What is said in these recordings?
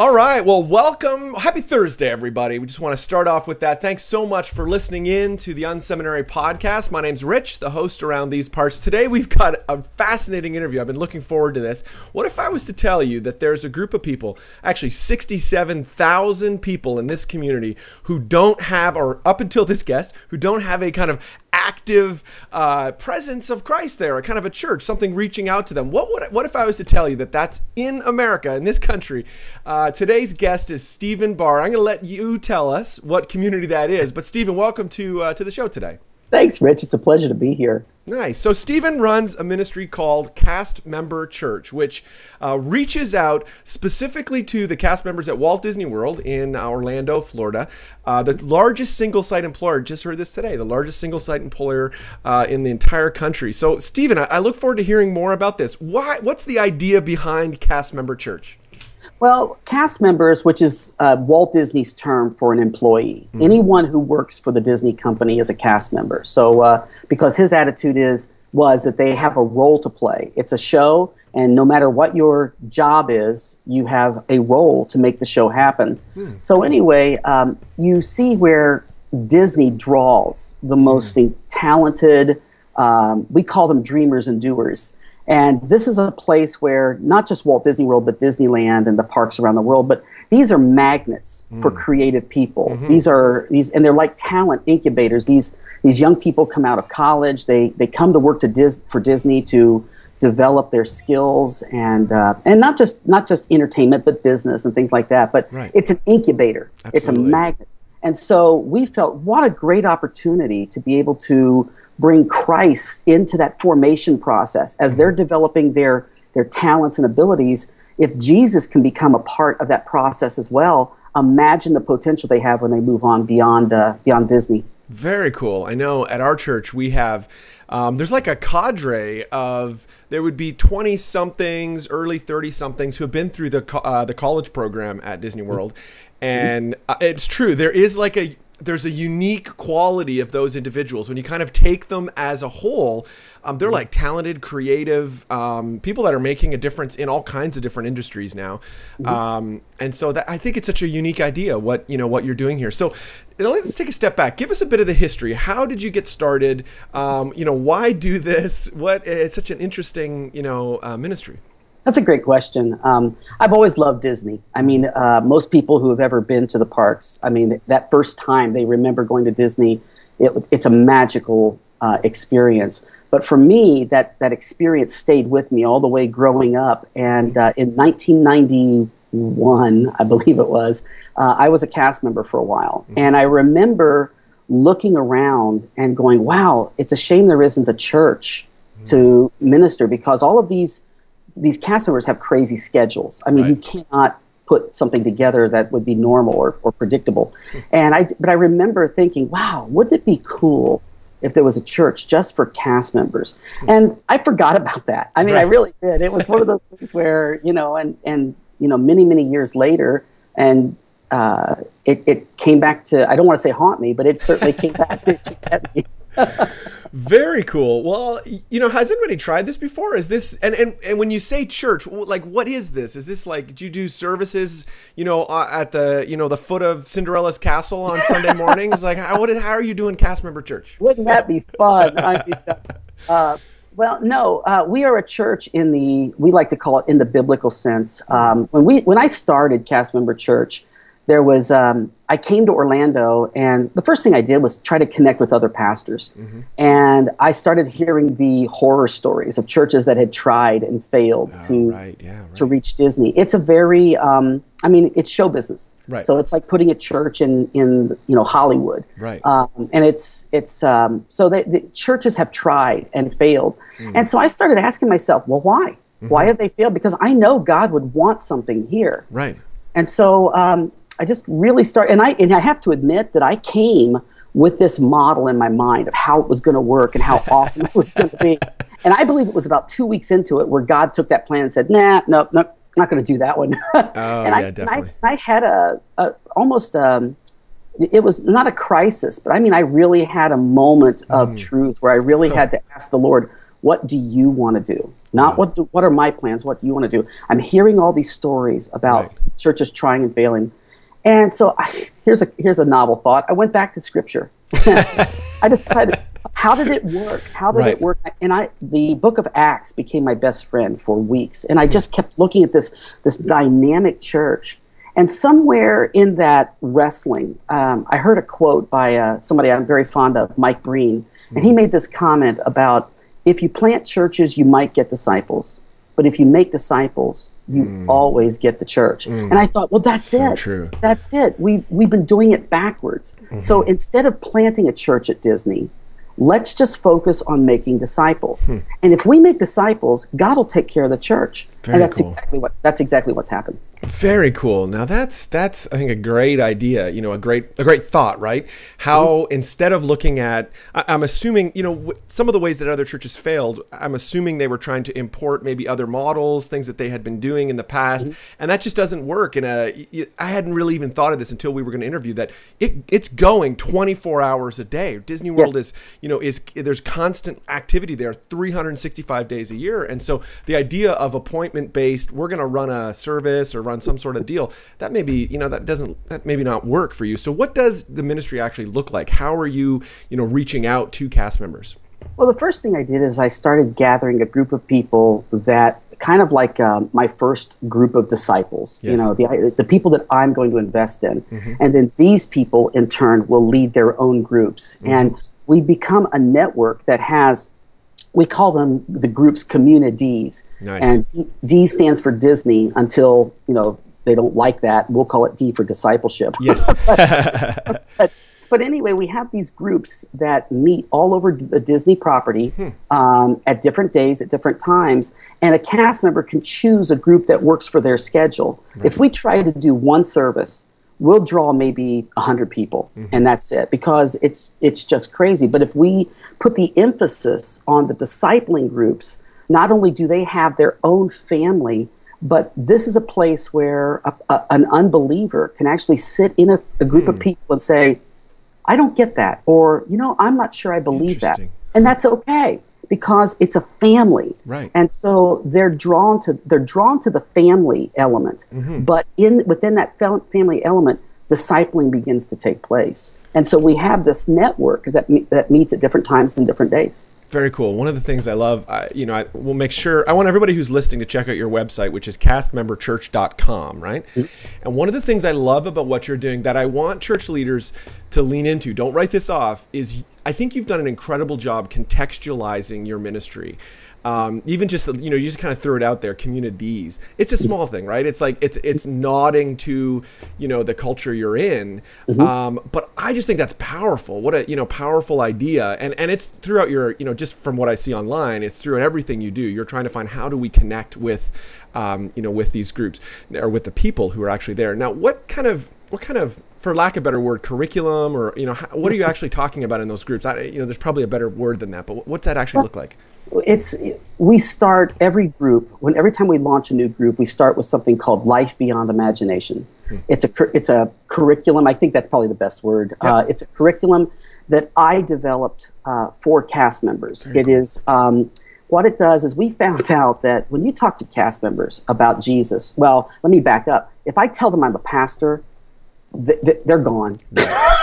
All right. Well, welcome. Happy Thursday, everybody. We just want to start off with that. Thanks so much for listening in to the Unseminary podcast. My name's Rich, the host around these parts. Today, we've got a fascinating interview. I've been looking forward to this. What if I was to tell you that there's a group of people, actually 67,000 people in this community who don't have, or up until this guest, who don't have a kind of active uh, presence of Christ there, a kind of a church, something reaching out to them. What would, what if I was to tell you that that's in America, in this country? Uh, today's guest is Steven Barr. I'm going to let you tell us what community that is. But Steven, welcome to uh, to the show today. Thanks, Rich. It's a pleasure to be here. Nice. So Steven runs a ministry called Cast Member Church, which uh, reaches out specifically to the cast members at Walt Disney World in Orlando, Florida. Uh, the largest single site employer, just heard this today, the largest single site employer uh, in the entire country. So Steven, I, I look forward to hearing more about this. Why? What's the idea behind Cast Member Church? Well, cast members, which is uh, Walt Disney's term for an employee, mm-hmm. anyone who works for the Disney company is a cast member. So, uh, because his attitude is was that they have a role to play. It's a show, and no matter what your job is, you have a role to make the show happen. Mm. So, anyway, um, you see where Disney draws the most mm. talented. Um, we call them dreamers and doers and this is a place where not just Walt Disney World, but Disneyland and the parks around the world, but these are magnets mm. for creative people. Mm-hmm. These are these, and they're like talent incubators. These these young people come out of college. They they come to work to Dis, for Disney to develop their skills and uh, and not just not just entertainment, but business and things like that. But right. it's an incubator. Absolutely. It's a magnet. And so we felt what a great opportunity to be able to bring Christ into that formation process as they're developing their their talents and abilities. If Jesus can become a part of that process as well, imagine the potential they have when they move on beyond uh, beyond Disney. Very cool. I know at our church we have um, there's like a cadre of there would be 20 somethings, early 30 somethings who have been through the uh, the college program at Disney World, and uh, it's true there is like a there's a unique quality of those individuals. When you kind of take them as a whole um, they're like talented creative um, people that are making a difference in all kinds of different industries now. Um, and so that i think it's such a unique idea what you know what you're doing here. So let's take a step back. Give us a bit of the history. How did you get started? Um, you know why do this? What it's such an interesting you know uh, ministry that's a great question. Um, I've always loved Disney. I mean, uh, most people who have ever been to the parks, I mean, that first time they remember going to Disney, it, it's a magical uh, experience. But for me, that, that experience stayed with me all the way growing up. And uh, in 1991, I believe it was, uh, I was a cast member for a while. Mm-hmm. And I remember looking around and going, wow, it's a shame there isn't a church mm-hmm. to minister because all of these these cast members have crazy schedules. I mean, right. you cannot put something together that would be normal or, or predictable. And I, but I remember thinking, wow, wouldn't it be cool if there was a church just for cast members? And I forgot about that. I mean, right. I really did. It was one of those things where, you know, and, and, you know, many, many years later, and uh, it, it came back to, I don't want to say haunt me, but it certainly came back to get me. Very cool. Well, you know, has anybody tried this before? Is this and and, and when you say church, like what is this? Is this like do you do services, you know, uh, at the you know the foot of Cinderella's castle on Sunday mornings? like how what is how are you doing cast member church? Wouldn't that be fun? uh, well, no, uh, we are a church in the we like to call it in the biblical sense. Um, when we when I started cast member church, there was um, I came to Orlando, and the first thing I did was try to connect with other pastors, mm-hmm. and I started hearing the horror stories of churches that had tried and failed oh, to right. Yeah, right. to reach Disney. It's a very, um, I mean, it's show business, right. so it's like putting a church in in you know Hollywood, right? Um, and it's it's um, so that the churches have tried and failed, mm. and so I started asking myself, well, why? Mm-hmm. Why have they failed? Because I know God would want something here, right? And so um, I just really start, and I and I have to admit that I came with this model in my mind of how it was going to work and how awesome it was going to be. and I believe it was about two weeks into it where God took that plan and said, "Nah, no, no, not going to do that one." Oh, and yeah, I, definitely. I, I had a, a almost um, it was not a crisis, but I mean, I really had a moment of Mm. truth where I really had to ask the Lord, "What do you want to do? Not what do, what are my plans? What do you want to do?" I'm hearing all these stories about Right. churches trying and failing, and so I, here's a here's a novel thought. I went back to Scripture. I decided, how did it work? How did Right. it work? And I, the Book of Acts became my best friend for weeks, and I just kept looking at this this dynamic church. And somewhere in that wrestling, um, I heard a quote by uh, somebody I'm very fond of, Mike Breen, and he made this comment about if you plant churches, you might get disciples, but if you make disciples, you always get the church. And I thought, well, that's So it. true. That's it. We've, we've been doing it backwards. Mm-hmm. So instead of planting a church at Disney, let's just focus on making disciples. Hmm. And if we make disciples, God will take care of the church. Very and that's cool. exactly what that's exactly what's happened. Very cool. Now that's that's I think a great idea. You know, a great a great thought, right? How Mm-hmm. instead of looking at, I, I'm assuming you know w- some of the ways that other churches failed. I'm assuming they were trying to import maybe other models, things that they had been doing in the past, Mm-hmm. and that just doesn't work. And I hadn't really even thought of this until we were going to interview that it it's going 24 hours a day. Disney World Yes. is you know is there's constant activity there 365 days a year and so the idea of appointment based we're going to run a service or run some sort of deal that maybe you know that doesn't that maybe not work for you. So what does the ministry actually look like? How are you you know reaching out to cast members? Well, the first thing I did is I started gathering a group of people that kind of like um, my first group of disciples. You know, the the people that I'm going to invest in, and then these people in turn will lead their own groups, and we become a network that has. We call them the group's communities, Nice. and D, D stands for Disney. Until you know they don't like that, we'll call it D for discipleship. yes but, but anyway, we have these groups that meet all over the Disney property um, at different days, at different times, and a cast member can choose a group that works for their schedule. If we try to do one service, we'll draw maybe 100 people, mm-hmm. and that's it, because it's, it's just crazy. But if we put the emphasis on the discipling groups, not only do they have their own family, but this is a place where a, a, an unbeliever can actually sit in a, a group of hmm. people and say, I don't get that. Or, you know, I'm not sure I believe that. And that's okay because it's a family. Right. And so they're drawn to they're drawn to the family element. Mm-hmm. But in within that family element, discipling begins to take place. And so we have this network that me- that meets at different times and different days. Very cool. One of the things I love, I, you know, I will make sure I want everybody who's listening to check out your website, which is castmemberchurch.com, right? And one of the things I love about what you're doing that I want church leaders to lean into, don't write this off, is I think you've done an incredible job contextualizing your ministry. Um, even just you know you just kind of threw it out there communities. It's a small thing right? It's like it's it's nodding to you know the culture you're in. Um, but i just think that's powerful. What a you know powerful idea. And and it's throughout your you know just from what i see online it's throughout everything you do you're trying to find how do we connect with um, you know with these groups or with the people who are actually there. Now what kind of what kind of for lack of a better word curriculum or you know how, what are you actually talking about in those groups? I, you know there's probably a better word than that but what's that actually look like it's we start every group when every time we launch a new group we start with something called life beyond imagination. It's a it's a curriculum i think that's probably the best word. Uh, it's a curriculum that i developed uh, for cast members. It is um, what it does is we found out that when you talk to cast members about jesus well let me back up. If i tell them i'm a pastor th- th- they're gone.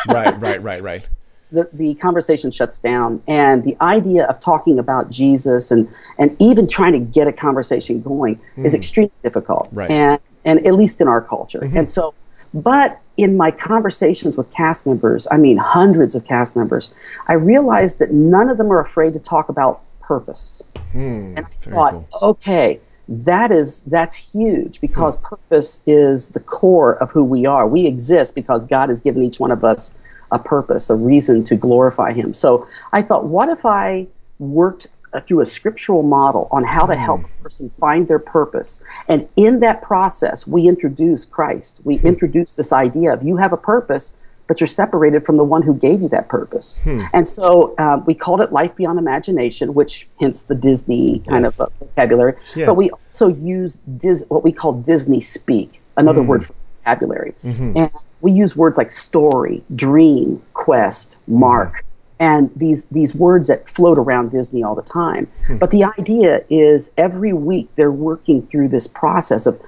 Right right right right the, the conversation shuts down. And the idea of talking about jesus and, and even trying to get a conversation going is hmm. extremely difficult. Right. and, and at least in our culture. Mm-hmm. And so but in my conversations with cast members i mean hundreds of cast members i realized that none of them are afraid to talk about purpose. Hmm. And I thought, cool. okay, that is that's huge because hmm. purpose is the core of who we are. We exist because God has given each one of us a purpose, a reason to glorify Him. So I thought, what if I worked uh, through a scriptural model on how to help a person find their purpose, and in that process, we introduce Christ. We introduce this idea of you have a purpose. but you're separated from the one who gave you that purpose. Hmm. And so uh, we called it Life Beyond Imagination, which hence the Disney kind Yes. of uh, vocabulary. Yeah. But we also use Dis- what we call Disney speak, another Hmm. word for vocabulary. Mm-hmm. And we use words like story, dream, quest, mark, and these these words that float around Disney all the time. But the idea is every week they're working through this process of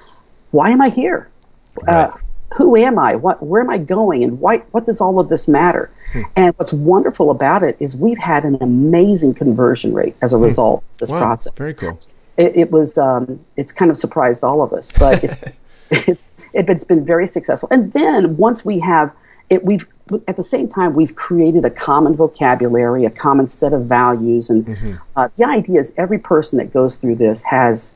why am I here? Uh, who am I? What where am I going? And why what does all of this matter? And what's wonderful about it is we've had an amazing conversion rate as a result of this Wow, process very cool. it, it was um, it's kind of surprised all of us, but it's it's it, it's been very successful. And then once we have it, we've at the same time we've created a common vocabulary, a common set of values, and uh, the idea is every person that goes through this has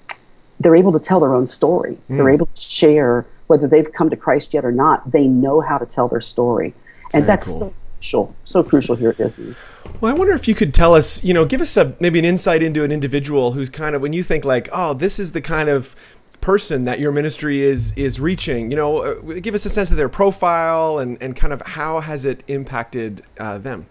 they're able to tell their own story. They're able to share whether they've come to Christ yet or not. They know how to tell their story, and Very that's cool. so crucial, so crucial here at Disney. Well, I wonder if you could tell us, you know, give us a maybe an insight into an individual who's kind of when you think like, oh, this is the kind of person that your ministry is is reaching. You know, uh, give us a sense of their profile and and kind of how has it impacted uh, them.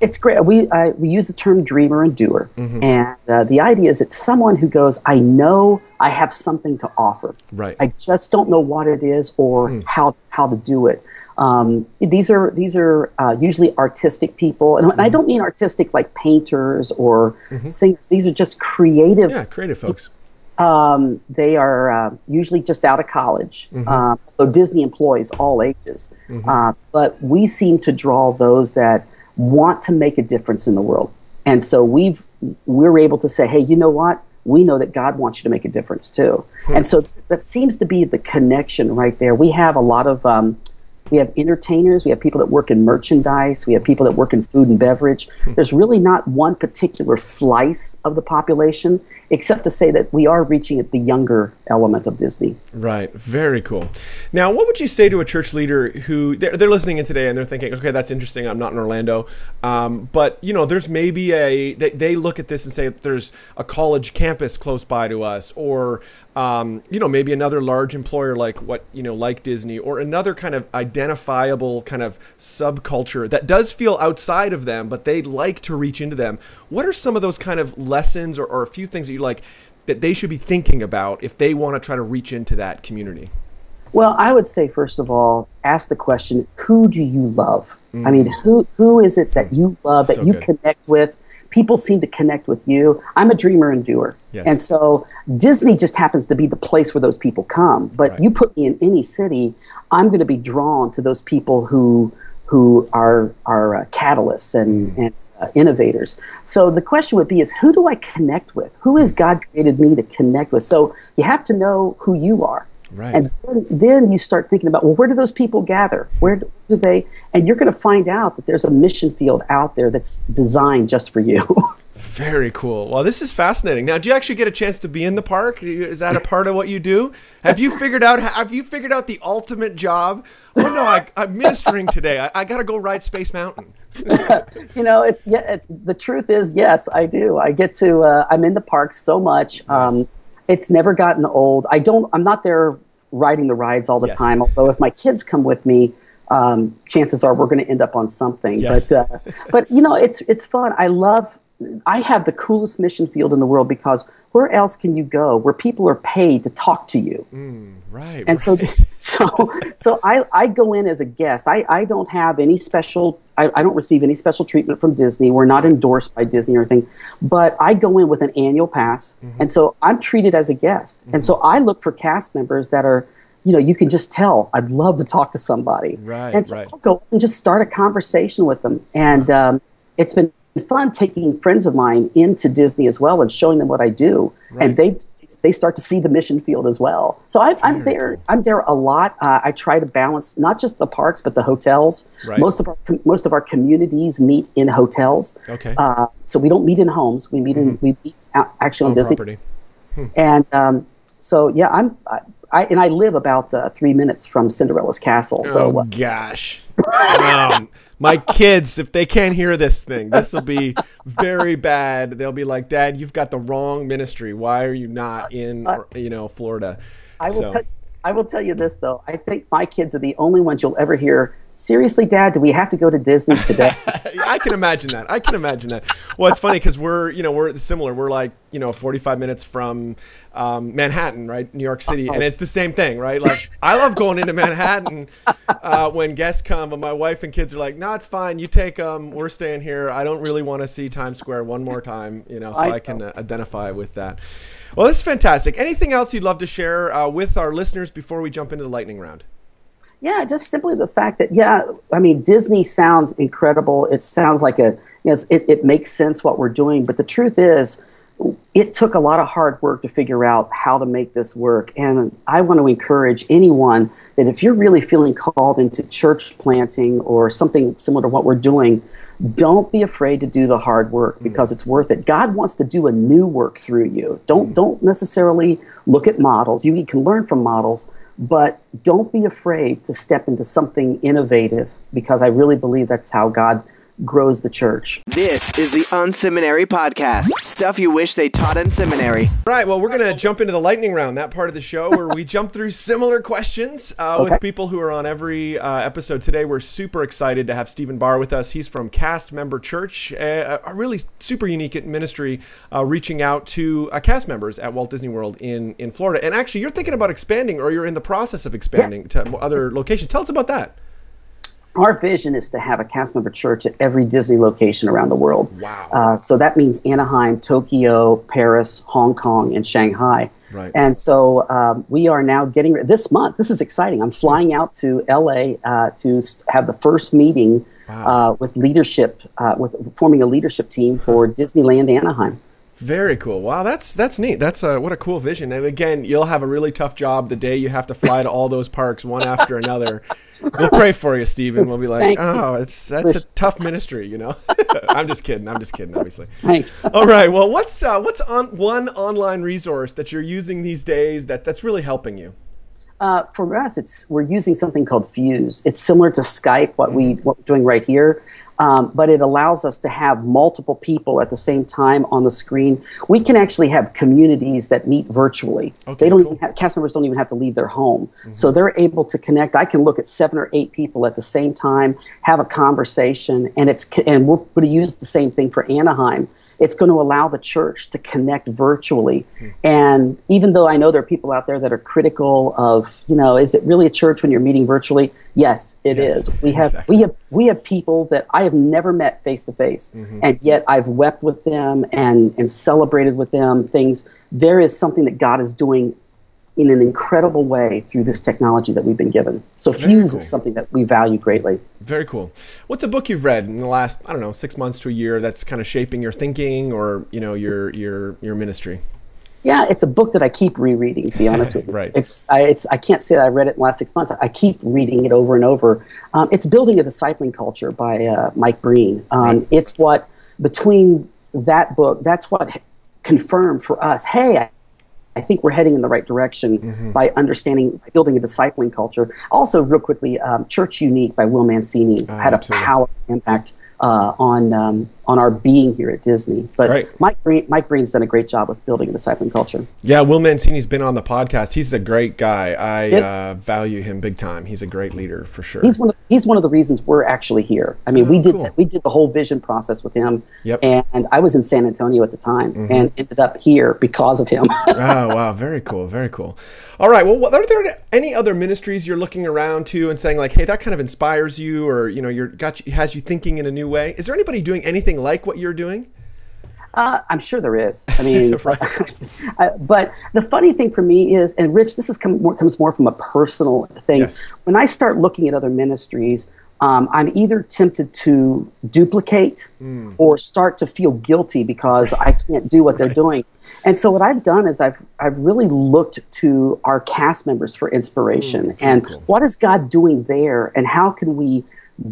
It's great. We uh, we use the term dreamer and doer, Mm-hmm. and uh, the idea is it's someone who goes, "I know I have something to offer. Right. I just don't know what it is or Hmm. how how to do it." Um, these are these are uh, usually artistic people, and Mm-hmm. I don't mean artistic like painters or singers. These are just creative Yeah, creative folks. Um, they are uh, usually just out of college. Uh, so Disney employs all ages, uh, but we seem to draw those that want to make a difference in the world, and so we've we're able to say, hey, you know what? We know that God wants you to make a difference too, and so that seems to be the connection right there. We have a lot of um, we have entertainers, we have people that work in merchandise, we have people that work in food and beverage. There's really not one particular slice of the population, except to say that we are reaching at the younger element of Disney. Right. Very cool. Now, what would you say to a church leader who they're, they're listening in today and they're thinking, okay, that's interesting. I'm not in Orlando. Um, but, you know, there's maybe a, they, they look at this and say there's a college campus close by to us or, um, you know, maybe another large employer like what, you know, like Disney or another kind of identifiable kind of subculture that does feel outside of them, but they'd like to reach into them. What are some of those kind of lessons or, or a few things that you like that they should be thinking about if they want to try to reach into that community? Well, I would say first of all, ask the question: Who do you love? I mean, who who is it that you love that So you good. connect with? People seem to connect with you. I'm a dreamer and doer, Yes. and so Disney just happens to be the place where those people come. But Right. you put me in any city, I'm going to be drawn to those people who who are are uh, catalysts and Mm. and uh, innovators. So the question would be: Is who do I connect with? Who has God created me to connect with? So you have to know who you are. Right. And then, then you start thinking about, well, where do those people gather? Where do do they? And you're going to find out that there's a mission field out there that's designed just for you. Very cool. Well, this is fascinating. Now, do you actually get a chance to be in the park? Is that a part of what you do? Have you figured out? Have you figured out the ultimate job? Oh no, I, I'm ministering today. I, I got to go ride Space Mountain. you know, it's yeah. It, the truth is, yes, I do. I get to. Uh, I'm in the park so much. Um, it's never gotten old. I don't. I'm not there riding the rides all the Yes. time. Although if my kids come with me, um, chances are we're going to end up on something. Yes. But uh, but you know, it's it's fun. I love. I have the coolest mission field in the world because where else can you go where people are paid to talk to you? Right. And so, right. so, so I, I go in as a guest. I, I don't have any special, I, I don't receive any special treatment from Disney. We're not endorsed by Disney or anything, but I go in with an annual pass. Mm-hmm. And so I'm treated as a guest. And so I look for cast members that are, you know, you can just tell I'd love to talk to somebody. Right, And so right. I'll go and just start a conversation with them. And um, it's been fun taking friends of mine into Disney as well and showing them what I do. Right. And they they start to see the mission field as well. So I, I'm there. I'm there a lot. Uh, I try to balance not just the parks but the hotels. Right. Most of our com- most of our communities meet in hotels. Okay. Uh, so we don't meet in homes. We meet in we meet out, actually on Disney. property. And um, so yeah, I'm. I, I, and I live about uh, three minutes from Cinderella's castle. So oh uh, gosh. um, my kids, if they can't hear this thing, this will be very bad. They'll be like, "Dad, you've got the wrong ministry. Why are you not in, you know, Florida?" I will So- I will tell you this though. I think my kids are the only ones you'll ever hear seriously, Dad, do we have to go to Disney today? I can imagine that. I can imagine that. Well, it's funny because we're, you know, we're similar. We're like, you know, 45 minutes from um, Manhattan, right? New York City. And it's the same thing, right? Like, I love going into Manhattan uh, when guests come, but my wife and kids are like, no, it's fine. You take them. We're staying here. I don't really want to see Times Square one more time, you know, so I, I can uh, identify with that. Well, this is fantastic. Anything else you'd love to share uh, with our listeners before we jump into the lightning round? Yeah, just simply the fact that yeah, I mean Disney sounds incredible. It sounds like a you know it, it makes sense what we're doing, but the truth is it took a lot of hard work to figure out how to make this work. And I want to encourage anyone that if you're really feeling called into church planting or something similar to what we're doing, don't be afraid to do the hard work mm. because it's worth it. God wants to do a new work through you. Don't don't necessarily look at models. You can learn from models, but don't be afraid to step into something innovative because I really believe that's how God grows the church. This is the Unseminary Podcast. Stuff you wish they taught in seminary. All right, well, we're going to jump into the lightning round, that part of the show where we jump through similar questions uh, okay. with people who are on every uh, episode today. We're super excited to have Steven Barr with us. He's from Cast Member Church, a, a really super unique ministry uh, reaching out to uh, cast members at Walt Disney World in, in Florida. And actually, you're thinking about expanding or you're in the process of expanding yes. to other locations. Tell us about that our vision is to have a cast member church at every Disney location around the world. Wow. Uh, so that means Anaheim, Tokyo, Paris, Hong Kong, and Shanghai. Right. And so um, we are now getting this month. This is exciting. I'm flying out to LA uh, to have the first meeting wow. uh, with leadership, uh, with forming a leadership team for Disneyland Anaheim. Very cool. Wow, that's that's neat. That's a, what a cool vision. And again, you'll have a really tough job the day you have to fly to all those parks one after another. We'll pray for you, Steven. We'll be like, Thank oh, it's that's a tough ministry, you know. I'm just kidding. I'm just kidding, obviously. Thanks. all right. Well, what's uh, what's on one online resource that you're using these days that that's really helping you? Uh, for us, it's we're using something called Fuze. It's similar to Skype, what we what we're doing right here, um, but it allows us to have multiple people at the same time on the screen. We can actually have communities that meet virtually. Okay, they don't cool. even have, cast members don't even have to leave their home, mm-hmm. so they're able to connect. I can look at seven or eight people at the same time, have a conversation, and it's and we're going to use the same thing for Anaheim it's going to allow the church to connect virtually. Hmm. And even though I know there are people out there that are critical of, you know, is it really a church when you're meeting virtually? Yes, it yes, is. We have exactly. we have we have people that I have never met face to face, and yet I've wept with them and and celebrated with them things. There is something that God is doing in an incredible way through this technology that we've been given. So Very Fuze cool. is something that we value greatly. Very cool. What's a book you've read in the last I don't know six months to a year that's kind of shaping your thinking or you know your your your ministry? Yeah, it's a book that I keep rereading. To be honest with you, right? It's I, it's I can't say that I read it in the last six months. I keep reading it over and over. Um, it's building a discipling culture by uh, Mike Breen. Um, right. It's what between that book, that's what confirmed for us. Hey, I think we're heading in the right direction mm-hmm. by understanding, building a discipling culture. Also, real quickly, um, Church Unique by Will Mancini oh, had absolutely. a powerful impact uh, on um, on our being here at Disney. But right. Mike Breen, Mike Breen's done a great job with building the discipling culture. Yeah, Will Mancini's been on the podcast. He's a great guy. I uh, value him big time. He's a great leader for sure. He's one of he's one of the reasons we're actually here. I mean, oh, we did cool. we did the whole vision process with him. Yep. And I was in San Antonio at the time mm-hmm. and ended up here because of him. oh wow, very cool, very cool. All right. Well, are there any other ministries you're looking around to and saying like, hey, that kind of inspires you, or you know, you're got you, has you thinking in a new way? Is there anybody doing anything like what you're doing? Uh, I'm sure there is. I mean, but the funny thing for me is, and Rich, this is come, more, comes more from a personal thing. Yes. When I start looking at other ministries, um, I'm either tempted to duplicate mm. or start to feel guilty because I can't do what right. they're doing. And so what I've done is I've I've really looked to our cast members for inspiration mm, and cool. what is God doing there and how can we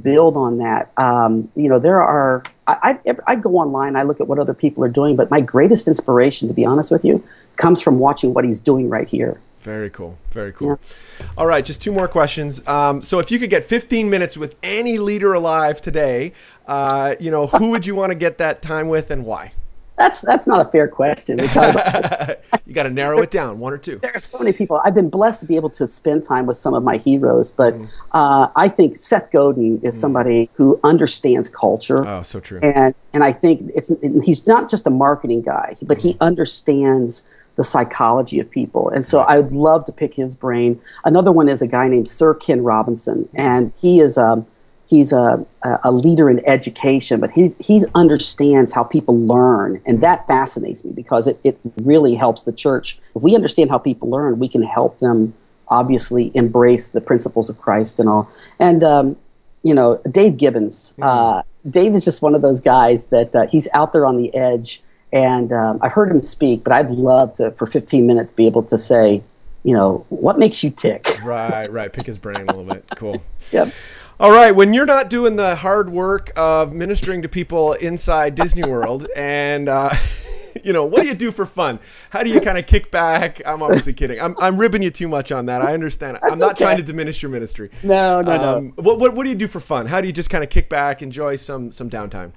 build on that. Um, you know, there are I, I I go online, I look at what other people are doing, but my greatest inspiration, to be honest with you, comes from watching what He's doing right here. Very cool. Very cool. Yeah. All right, just two more questions. Um, so, if you could get 15 minutes with any leader alive today, uh, you know, who would you want to get that time with and why? That's that's not a fair question because you got to narrow it down, one or two. There are so many people. I've been blessed to be able to spend time with some of my heroes, but mm. uh, I think Seth Godin is mm. somebody who understands culture. Oh, so true. And and I think it's he's not just a marketing guy, but he understands the psychology of people. And so I would love to pick his brain. Another one is a guy named Sir Ken Robinson, and he is a um, he's a, a leader in education, but he he understands how people learn, and that fascinates me because it, it really helps the church. If we understand how people learn, we can help them obviously embrace the principles of Christ and all. And um, you know, Dave Gibbons. Mm-hmm. Uh, Dave is just one of those guys that uh, he's out there on the edge, and um, I've heard him speak, but I'd love to for 15 minutes be able to say, you know, what makes you tick. Right, right. Pick his brain a little bit. Cool. yep. All right, when you're not doing the hard work of ministering to people inside Disney World, and uh, you know, what do you do for fun? How do you kind of kick back? I'm obviously kidding. I'm, I'm ribbing you too much on that. I understand. That's I'm not okay. trying to diminish your ministry. No, no, um, no. What, what, what do you do for fun? How do you just kind of kick back, enjoy some some downtime?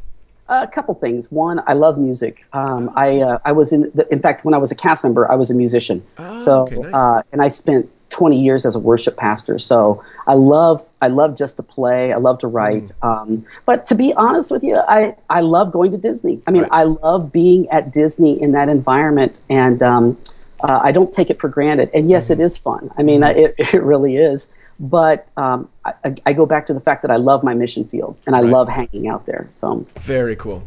a couple things. One, I love music. Um, I uh, I was in the, in fact when I was a cast member, I was a musician. Oh, so okay, nice. uh, and I spent 20 years as a worship pastor. So I love I love just to play. I love to write. Mm. Um, but to be honest with you, I I love going to Disney. I mean, right. I love being at Disney in that environment, and um, uh, I don't take it for granted. And yes, mm. it is fun. I mean, mm. it it really is. But um, I, I, go back to the fact that I love my mission field and I right. love hanging out there. So very cool.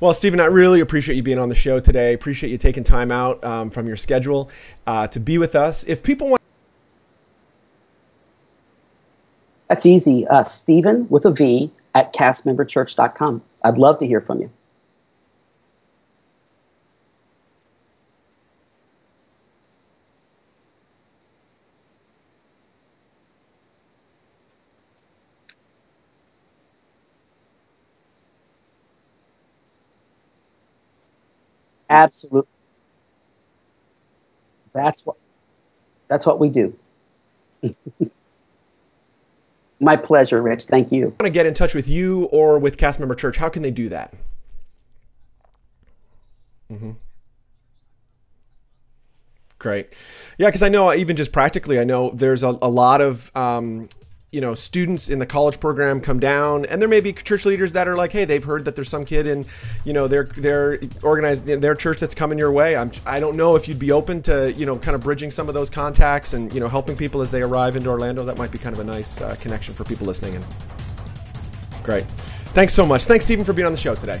Well, Steven, I really appreciate you being on the show today. Appreciate you taking time out um, from your schedule uh, to be with us. If people want That's easy. Uh, Steven with a V at castmemberchurch.com. I'd love to hear from you. Absolutely. That's what that's what we do. My pleasure, Rich. Thank you. Want to get in touch with you or with Cast Member Church? How can they do that? Mm-hmm. Great. Yeah, because I know even just practically, I know there's a, a lot of um, you know students in the college program come down and there may be church leaders that are like hey they've heard that there's some kid in you know their their organized their church that's coming your way. I'm i don't know if you'd be open to you know kind of bridging some of those contacts and you know helping people as they arrive into orlando. That might be kind of a nice uh, connection for people listening and great. Thanks so much. Thanks steven for being on the show today